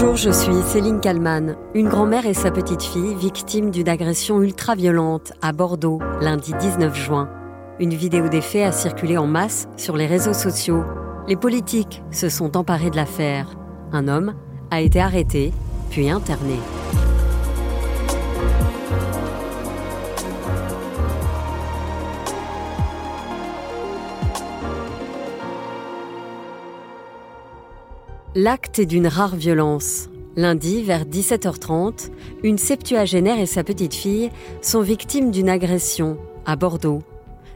Bonjour, je suis Céline Kalman, une grand-mère et sa petite fille victimes d'une agression ultra-violente à Bordeaux lundi 19 juin. Une vidéo des faits a circulé en masse sur les réseaux sociaux. Les politiques se sont emparés de l'affaire. Un homme a été arrêté, puis interné. L'acte est d'une rare violence. Lundi, vers 17h30, une septuagénaire et sa petite fille sont victimes d'une agression à Bordeaux.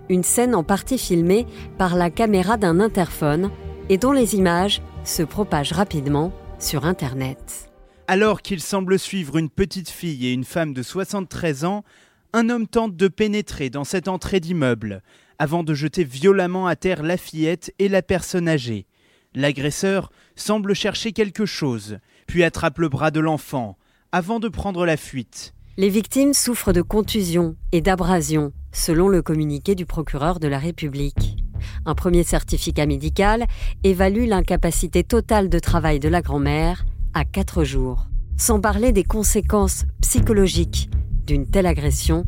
Une scène en partie filmée par la caméra d'un interphone et dont les images se propagent rapidement sur Internet. Alors qu'il semble suivre une petite fille et une femme de 73 ans, un homme tente de pénétrer dans cette entrée d'immeuble avant de jeter violemment à terre la fillette et la personne âgée. L'agresseur semble chercher quelque chose, puis attrape le bras de l'enfant, avant de prendre la fuite. Les victimes souffrent de contusions et d'abrasions, selon le communiqué du procureur de la République. Un premier certificat médical évalue l'incapacité totale de travail de la grand-mère à 4 jours, sans parler des conséquences psychologiques d'une telle agression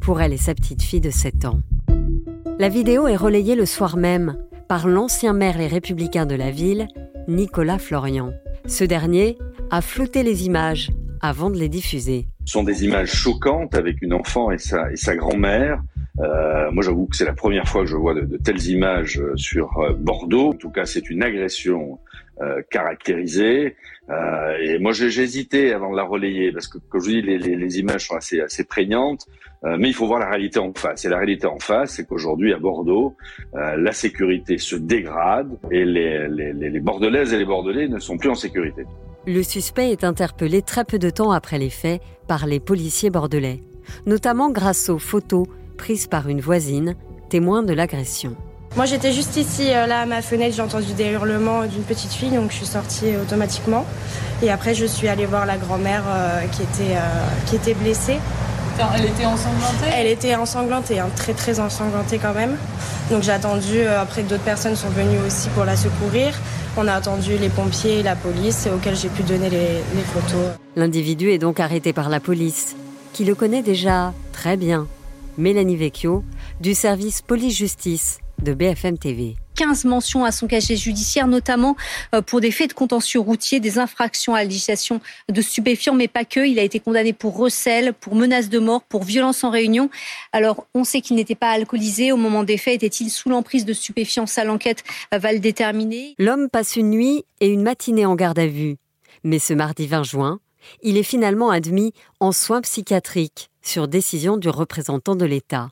pour elle et sa petite fille de 7 ans. La vidéo est relayée le soir même par l'ancien maire Les Républicains de la ville, Nicolas Florian. Ce dernier a flouté les images avant de les diffuser. Ce sont des images choquantes avec une enfant et sa, grand-mère. Euh, moi, j'avoue que c'est la première fois que je vois de, de telles images euh, sur euh, Bordeaux. En tout cas, c'est une agression euh, caractérisée. Euh, et moi, j'ai hésité avant de la relayer parce que, comme je dis, les, images sont assez, assez prégnantes. Euh, mais il faut voir la réalité en face. Et la réalité en face, c'est qu'aujourd'hui, à Bordeaux, la sécurité se dégrade et les, les, les Bordelaises et les Bordelais ne sont plus en sécurité. Le suspect est interpellé très peu de temps après les faits par les policiers bordelais, notamment grâce aux photos prises par une voisine, témoin de l'agression. Moi j'étais juste ici, là à ma fenêtre, j'ai entendu des hurlements d'une petite fille, donc je suis sortie automatiquement. Et après je suis allée voir la grand-mère euh, qui, était, euh, qui était blessée. Elle était ensanglantée? Elle était ensanglantée, hein, très très ensanglantée quand même. Donc j'ai attendu, euh, après que d'autres personnes sont venues aussi pour la secourir. On a attendu les pompiers et la police auxquels j'ai pu donner les, les photos. L'individu est donc arrêté par la police, qui le connaît déjà très bien. Mélanie Vecchio, du service police-justice de BFM TV. 15 mentions à son casier judiciaire, notamment euh, pour des faits de contentieux routier, des infractions à la législation de stupéfiants, mais pas que. Il a été condamné pour recel, pour menace de mort, pour violence en réunion. Alors, on sait qu'il n'était pas alcoolisé au moment des faits. Était-il sous l'emprise de stupéfiants? Ça, l'enquête va le déterminer. L'homme passe une nuit et une matinée en garde à vue. Mais ce mardi 20 juin, il est finalement admis en soins psychiatriques sur décision du représentant de l'État.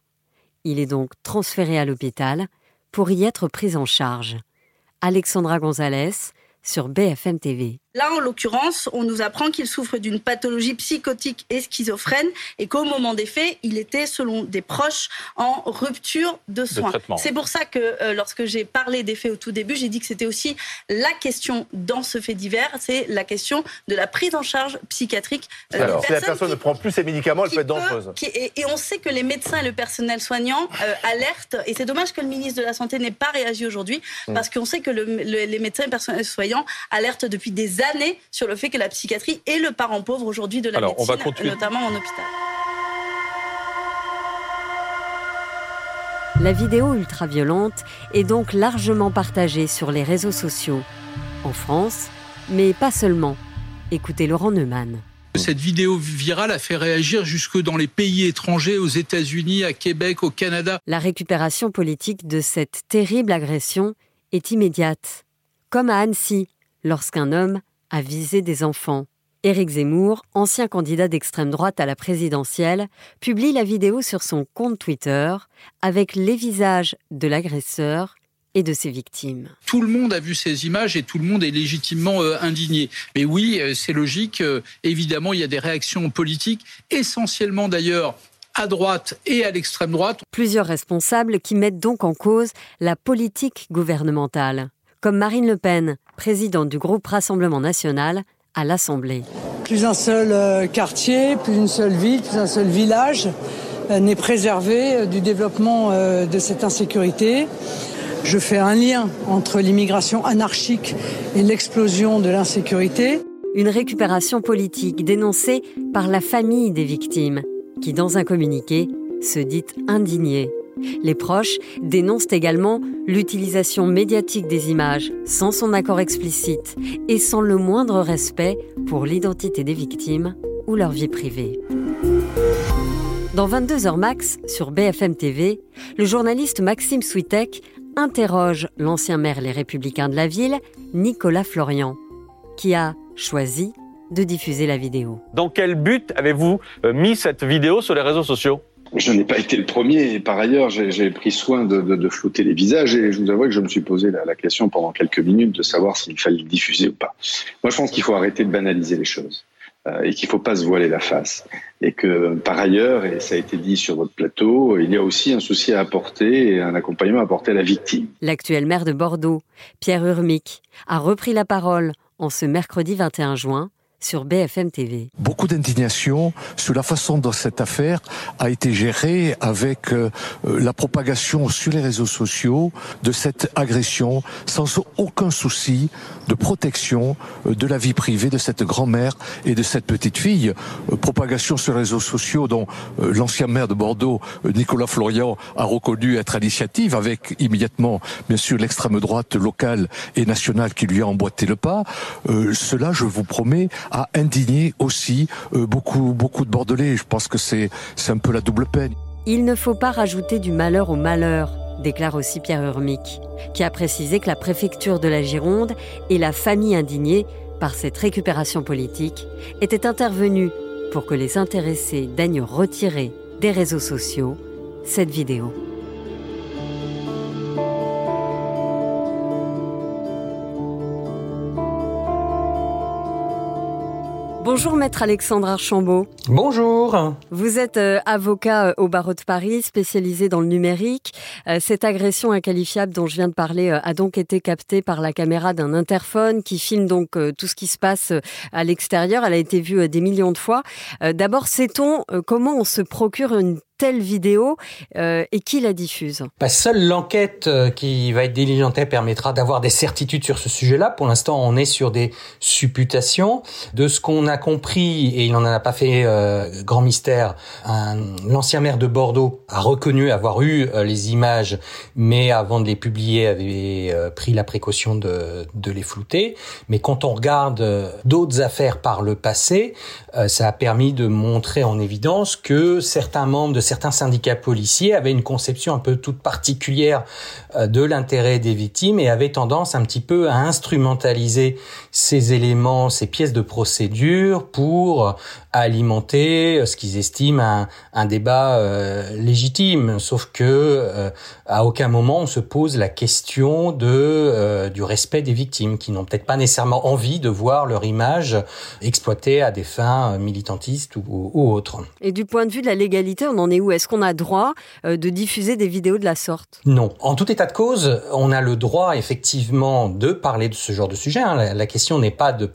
Il est donc transféré à l'hôpital pour y être pris en charge. Alexandra Gonzalez sur BFM TV. Là, en l'occurrence, on nous apprend qu'il souffre d'une pathologie psychotique et schizophrène et qu'au moment des faits, il était, selon des proches, en rupture de soins. C'est pour ça que euh, lorsque j'ai parlé des faits au tout début, j'ai dit que c'était aussi la question dans ce fait divers, c'est la question de la prise en charge psychiatrique. Euh, Alors, si la personne ne prend plus ses médicaments, elle peut être dangereuse. et, et, on sait que les médecins et le personnel soignant euh, alertent, et c'est dommage que le ministre de la Santé n'ait pas réagi aujourd'hui, mm. parce qu'on sait que le, le, les médecins et le personnel soignant alertent depuis des années sur le fait que la psychiatrie est le parent pauvre aujourd'hui de la Alors, médecine, on va continuer. notamment en hôpital. La vidéo ultra-violente est donc largement partagée sur les réseaux sociaux, en France, mais pas seulement. Écoutez Laurent Neumann. Cette vidéo virale a fait réagir jusque dans les pays étrangers, aux États-Unis, à Québec, au Canada. La récupération politique de cette terrible agression est immédiate, comme à Annecy, lorsqu'un homme a visé des enfants. Éric Zemmour, ancien candidat d'extrême droite à la présidentielle, publie la vidéo sur son compte Twitter avec les visages de l'agresseur et de ses victimes. Tout le monde a vu ces images et tout le monde est légitimement euh, indigné. Mais oui, euh, c'est logique. Euh, évidemment, il y a des réactions politiques, essentiellement d'ailleurs à droite et à l'extrême droite. Plusieurs responsables qui mettent donc en cause la politique gouvernementale, comme Marine Le Pen, présidente du groupe Rassemblement national à l'Assemblée. Plus un seul quartier, plus une seule ville, plus un seul village n'est préservé du développement de cette insécurité. Je fais un lien entre l'immigration anarchique et l'explosion de l'insécurité. Une récupération politique dénoncée par la famille des victimes, qui dans un communiqué se dit indignée. Les proches dénoncent également l'utilisation médiatique des images sans son accord explicite et sans le moindre respect pour l'identité des victimes ou leur vie privée. Dans 22 h max sur BFM TV, le journaliste Maxime Switek interroge l'ancien maire Les Républicains de la ville, Nicolas Florian, qui a choisi de diffuser la vidéo. Dans quel but avez-vous euh, mis cette vidéo sur les réseaux sociaux? Je n'ai pas été le premier et par ailleurs j'ai pris soin de, de, de, flouter les visages et je vous avoue que je me suis posé la, question pendant quelques minutes de savoir s'il fallait le diffuser ou pas. Moi je pense qu'il faut arrêter de banaliser les choses euh, et qu'il faut pas se voiler la face et que par ailleurs et ça a été dit sur votre plateau il y a aussi un souci à apporter et un accompagnement à apporter à la victime. L'actuel maire de Bordeaux, Pierre Urmic, a repris la parole en ce mercredi 21 juin sur TV. Beaucoup d'indignation sur la façon dont cette affaire a été gérée avec euh, la propagation sur les réseaux sociaux de cette agression sans aucun souci de protection euh, de la vie privée de cette grand-mère et de cette petite fille. Euh, propagation sur les réseaux sociaux dont l'ancien maire de Bordeaux, Nicolas Florian, a reconnu être à l'initiative avec immédiatement, bien sûr, l'extrême droite locale et nationale qui lui a emboîté le pas. cela, je vous promets, a indigné aussi euh, beaucoup, beaucoup de Bordelais. Je pense que c'est un peu la double peine. Il ne faut pas rajouter du malheur au malheur, déclare aussi Pierre Urmic, qui a précisé que la préfecture de la Gironde et la famille indignée par cette récupération politique étaient intervenus pour que les intéressés daignent retirer des réseaux sociaux cette vidéo. Bonjour maître Alexandre Archambault. Bonjour. Vous êtes euh, avocat euh, au barreau de Paris, spécialisé dans le numérique. Euh, cette agression inqualifiable dont je viens de parler a donc été captée par la caméra d'un interphone qui filme donc tout ce qui se passe à l'extérieur. Elle a été vue des millions de fois. D'abord, sait-on comment on se procure une telle vidéo euh, et qui la diffuse bah, Seule l'enquête euh, qui va être diligentée permettra d'avoir des certitudes sur ce sujet-là. Pour l'instant, on est sur des supputations. De ce qu'on a compris, et il n'en a pas fait euh, grand mystère, l'ancien maire de Bordeaux a reconnu avoir eu les images, mais avant de les publier, avait pris la précaution de, de les flouter. Mais quand on regarde d'autres affaires par le passé, ça a permis de montrer en évidence que certains membres de certains syndicats policiers avaient une conception un peu toute particulière euh, de l'intérêt des victimes et avaient tendance un petit peu à instrumentaliser ces éléments, ces pièces de procédure pour alimenter euh, ce qu'ils estiment un, un débat euh, légitime. Sauf que à aucun moment on se pose la question de du respect des victimes qui n'ont peut-être pas nécessairement envie de voir leur image exploitée à des fins militantistes ou, ou autres. Et du point de vue de la légalité, on en est où? Est-ce qu'on a droit euh, de diffuser des vidéos de la sorte? Non. En tout état de cause, on a le droit effectivement de parler de ce genre de sujet. Hein. La, question n'est pas de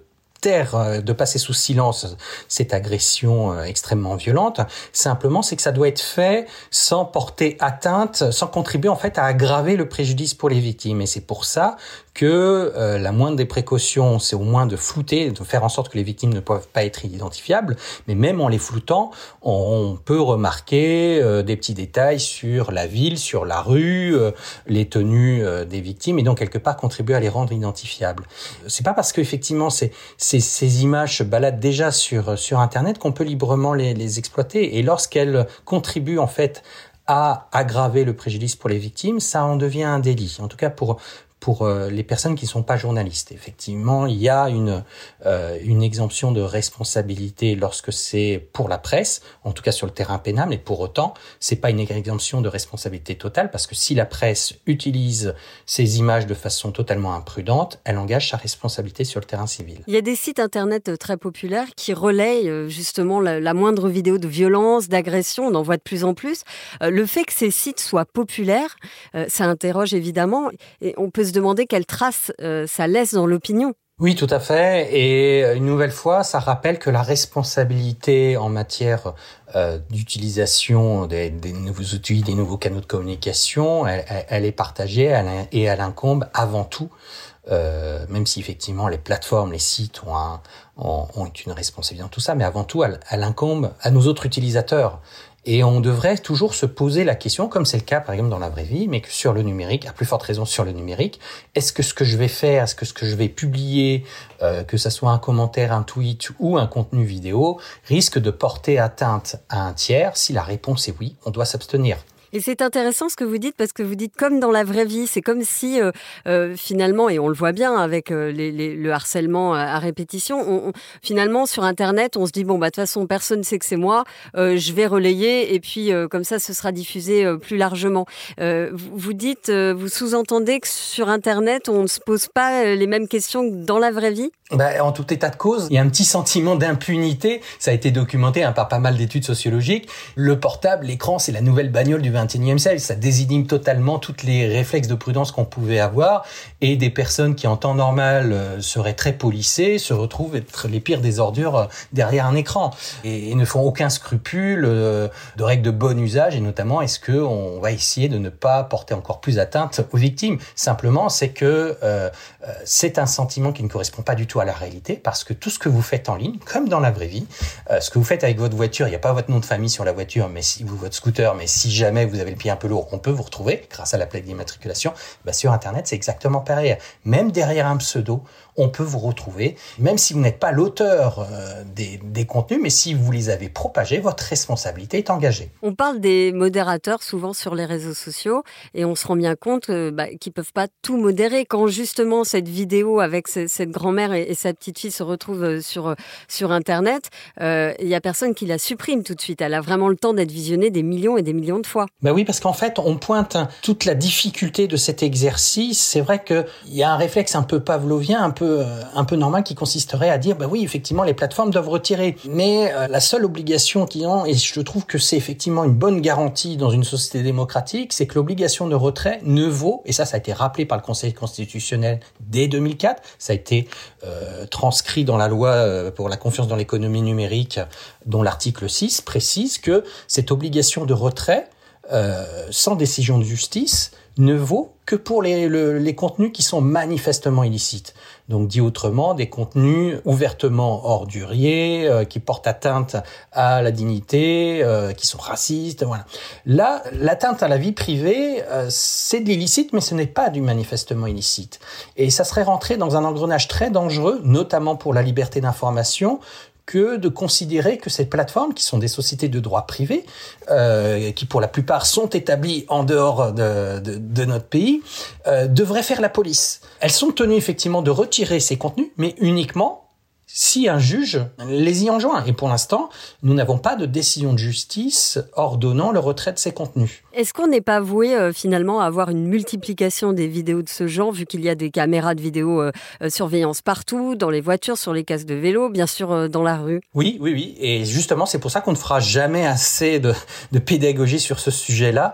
euh, de passer sous silence cette agression euh, extrêmement violente. Simplement, c'est que ça doit être fait sans porter atteinte, sans contribuer en fait à aggraver le préjudice pour les victimes. Et c'est pour ça que euh, la moindre des précautions, c'est au moins de flouter, de faire en sorte que les victimes ne peuvent pas être identifiables. Mais même en les floutant, on, peut remarquer euh, des petits détails sur la ville, sur la rue, euh, les tenues des victimes, et donc quelque part contribuer à les rendre identifiables. C'est pas parce qu'effectivement ces, ces, ces, images se baladent déjà sur sur Internet qu'on peut librement les, les exploiter. Et lorsqu'elles contribuent en fait à aggraver le préjudice pour les victimes, ça en devient un délit. En tout cas, pour pour euh, les personnes qui ne sont pas journalistes. Effectivement, il y a une, euh, une exemption de responsabilité lorsque c'est pour la presse, en tout cas sur le terrain pénal, mais pour autant, c'est pas une exemption de responsabilité totale parce que si la presse utilise ces images de façon totalement imprudente, elle engage sa responsabilité sur le terrain civil. Il y a des sites internet euh, très populaires qui relayent justement la, moindre vidéo de violence, d'agression, on en voit de plus en plus. le fait que ces sites soient populaires, ça interroge évidemment et on peut se demander quelle trace euh, ça laisse dans l'opinion. Oui, tout à fait. Et euh, une nouvelle fois, ça rappelle que la responsabilité en matière euh, d'utilisation des, nouveaux outils, des nouveaux canaux de communication, elle, est partagée et elle incombe avant tout euh, même si effectivement les plateformes, les sites ont, un, ont, ont une responsabilité dans tout ça, mais avant tout, elle, elle incombe à nos autres utilisateurs. Et on devrait toujours se poser la question, comme c'est le cas par exemple dans la vraie vie, mais que sur le numérique, à plus forte raison sur le numérique, est-ce que ce que je vais faire, est-ce que ce que je vais publier, euh, que ça soit un commentaire, un tweet ou un contenu vidéo, risque de porter atteinte à un tiers? Si la réponse est oui, on doit s'abstenir. Et c'est intéressant ce que vous dites parce que vous dites comme dans la vraie vie, c'est comme si euh, euh, finalement, et on le voit bien avec euh, le harcèlement à répétition, on, on, finalement sur Internet, on se dit bon bah de toute façon personne ne sait que c'est moi, je vais relayer et puis comme ça ce sera diffusé plus largement. Vous, vous, dites, vous sous-entendez que sur Internet on ne se pose pas les mêmes questions que dans la vraie vie? Bah, En tout état de cause, il y a un petit sentiment d'impunité. Ça a été documenté hein, par pas mal d'études sociologiques. Le portable, l'écran, c'est la nouvelle bagnole du 21e siècle. Ça désinhibe totalement toutes les réflexes de prudence qu'on pouvait avoir. Et des personnes qui, en temps normal, euh, seraient très polissées, se retrouvent être les pires des ordures euh, derrière un écran. Et, ne font aucun scrupule euh, de règles de bon usage. Et notamment, est-ce qu'on va essayer de ne pas porter encore plus atteinte aux victimes? Simplement, c'est que c'est un sentiment qui ne correspond pas du tout à la réalité parce que tout ce que vous faites en ligne, comme dans la vraie vie, ce que vous faites avec votre voiture, il n'y a pas votre nom de famille sur la voiture, mais si votre scooter, mais si jamais vous avez le pied un peu lourd, on peut vous retrouver grâce à la plaque d'immatriculation. Bah, sur Internet, c'est exactement pareil. Même derrière un pseudo, on peut vous retrouver, même si vous n'êtes pas l'auteur euh, des, des, contenus, mais si vous les avez propagés, votre responsabilité est engagée. On parle des modérateurs souvent sur les réseaux sociaux et on se rend bien compte euh, bah, qu'ils peuvent pas tout modérer. Quand justement cette vidéo avec cette grand-mère et, et, sa petite fille se retrouve euh, sur, sur Internet, il euh, y a personne qui la supprime tout de suite. Elle a vraiment le temps d'être visionnée des millions et des millions de fois. Bah oui, parce qu'en fait, on pointe toute la difficulté de cet exercice. C'est vrai qu'il y a un réflexe un peu pavlovien, un peu un peu normal qui consisterait à dire bah oui effectivement les plateformes doivent retirer mais euh, la seule obligation qu'ils ont et je trouve que c'est effectivement une bonne garantie dans une société démocratique c'est que l'obligation de retrait ne vaut et ça ça a été rappelé par le Conseil constitutionnel dès 2004 ça a été euh, transcrit dans la loi euh, pour la confiance dans l'économie numérique dont l'article 6 précise que cette obligation de retrait euh, sans décision de justice ne vaut que pour les, le, les contenus qui sont manifestement illicites. Donc dit autrement, des contenus ouvertement orduriers, euh, qui portent atteinte à la dignité, euh, qui sont racistes, voilà. Là, l'atteinte à la vie privée, euh, c'est de l'illicite, mais ce n'est pas du manifestement illicite. Et ça serait rentré dans un engrenage très dangereux, notamment pour la liberté d'information, que de considérer que ces plateformes, qui sont des sociétés de droit privé, euh, qui pour la plupart sont établies en dehors de, de, de notre pays, euh, devraient faire la police. Elles sont tenues effectivement de retirer ces contenus, mais uniquement si un juge les y enjoint. Et pour l'instant, nous n'avons pas de décision de justice ordonnant le retrait de ces contenus. Est-ce qu'on n'est pas voué euh, finalement à avoir une multiplication des vidéos de ce genre, vu qu'il y a des caméras de vidéo euh, euh, surveillance partout, dans les voitures, sur les casques de vélo, bien sûr euh, dans la rue? Oui, oui, oui. Et justement, c'est pour ça qu'on ne fera jamais assez de, de pédagogie sur ce sujet-là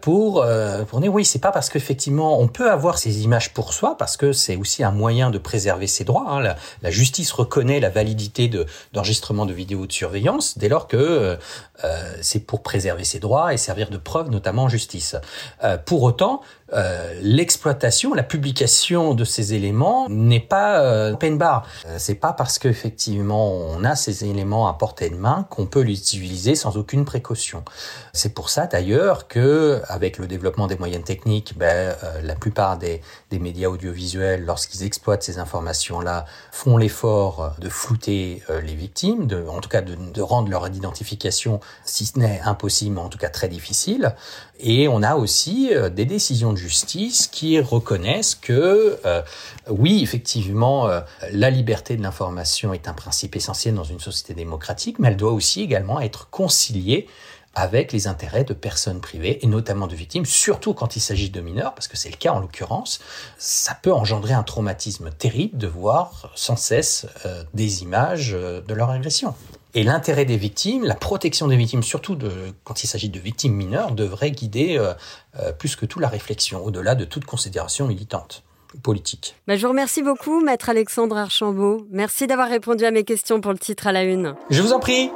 pour, pour dire oui, c'est pas parce qu'effectivement on peut avoir ces images pour soi, parce que c'est aussi un moyen de préserver ses droits. Hein. La, la justice reconnaît la validité de, d'enregistrement de vidéos de surveillance dès lors que euh, c'est pour préserver ses droits et servir de preuve, notamment en justice. Euh, pour autant, euh, l'exploitation, la publication de ces éléments n'est pas euh, open bar. Euh, c'est pas parce qu'effectivement on a ces éléments à portée de main qu'on peut les utiliser sans aucune précaution. C'est pour ça d'ailleurs que, avec le développement des moyens techniques, ben, euh, la plupart des, des médias audiovisuels, lorsqu'ils exploitent ces informations-là, font l'effort de flouter les victimes, de, en tout cas de, de rendre leur identification, si ce n'est impossible, en tout cas très difficile. Et on a aussi euh, des décisions de justice qui reconnaissent que euh, oui, effectivement, euh, la liberté de l'information est un principe essentiel dans une société démocratique, mais elle doit aussi également être conciliée avec les intérêts de personnes privées et notamment de victimes, surtout quand il s'agit de mineurs, parce que c'est le cas en l'occurrence, ça peut engendrer un traumatisme terrible de voir sans cesse des images de leur agression. Et l'intérêt des victimes, la protection des victimes, surtout de, quand il s'agit de victimes mineures, devrait guider euh, euh, plus que tout la réflexion, au-delà de toute considération militante politique. Bah, je vous remercie beaucoup, maître Alexandre Archambault. Merci d'avoir répondu à mes questions pour le titre à la une. Je vous en prie.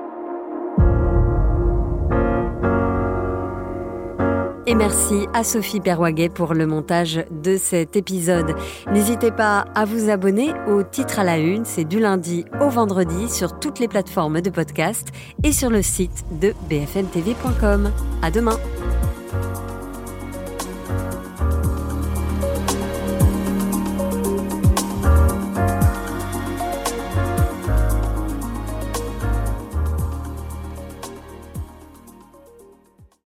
Et merci à Sophie Perwaguet pour le montage de cet épisode. N'hésitez pas à vous abonner au titre à la une. C'est du lundi au vendredi sur toutes les plateformes de podcast et sur le site de bfmtv.com. À demain.